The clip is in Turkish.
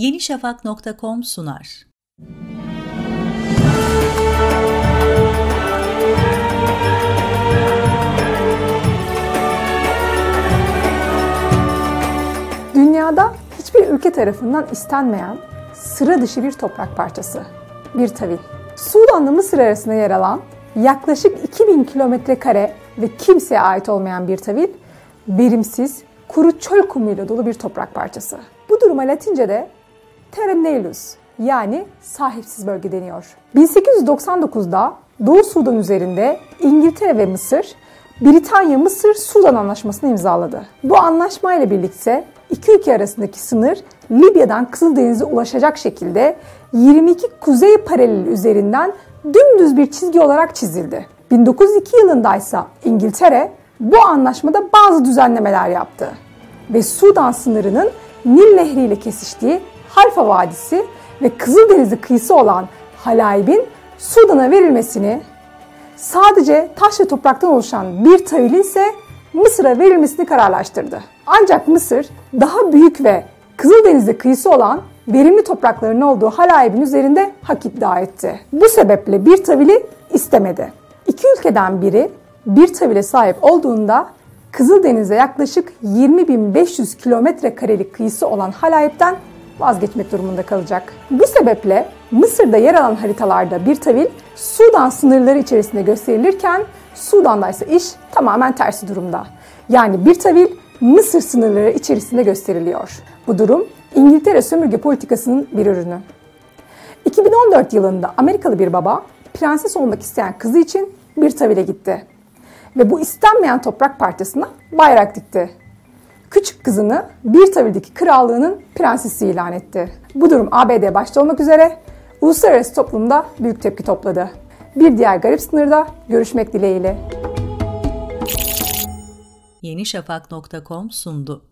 yenişafak.com sunar. Dünyada hiçbir ülke tarafından istenmeyen sıra dışı bir toprak parçası. Bir tavil. Sudan'la Mısır arasında yer alan yaklaşık 2000 kilometre kare ve kimseye ait olmayan bir tavil, verimsiz, kuru çöl kumuyla dolu bir toprak parçası. Bu duruma Latince'de Terra Nellus yani sahipsiz bölge deniyor. 1899'da Doğu Sudan üzerinde İngiltere ve Mısır Britanya Mısır Sudan Anlaşması'nı imzaladı. Bu anlaşmayla birlikte iki ülke arasındaki sınır Libya'dan Kızıldeniz'e ulaşacak şekilde 22 kuzey paralel üzerinden dümdüz bir çizgi olarak çizildi. 1902 yılında ise İngiltere bu anlaşmada bazı düzenlemeler yaptı ve Sudan sınırının Nil Nehri ile kesiştiği Halfa Vadisi ve Kızıldeniz'e kıyısı olan Halayib'in Sudan'a verilmesini, sadece taş ve topraktan oluşan bir tavilin ise Mısır'a verilmesini kararlaştırdı. Ancak Mısır daha büyük ve Kızıldeniz'e kıyısı olan verimli toprakların olduğu Halayib'in üzerinde hak iddia etti. Bu sebeple bir tavili istemedi. İki ülkeden biri bir tavile sahip olduğunda Kızıldeniz'e yaklaşık 20.500 kilometre karelik kıyısı olan Halayip'ten vazgeçmek durumunda kalacak. Bu sebeple Mısır'da yer alan haritalarda bir tavil Sudan sınırları içerisinde gösterilirken Sudan'da ise iş tamamen tersi durumda. Yani bir tavil Mısır sınırları içerisinde gösteriliyor. Bu durum İngiltere sömürge politikasının bir ürünü. 2014 yılında Amerikalı bir baba prenses olmak isteyen kızı için bir tavile gitti. Ve bu istenmeyen toprak parçasına bayrak dikti. Küçük kızını bir tavildeki krallığının prensesi ilan etti. Bu durum ABD başta olmak üzere uluslararası toplumda büyük tepki topladı. Bir diğer garip sınırda görüşmek dileğiyle. yenişafak.com sundu.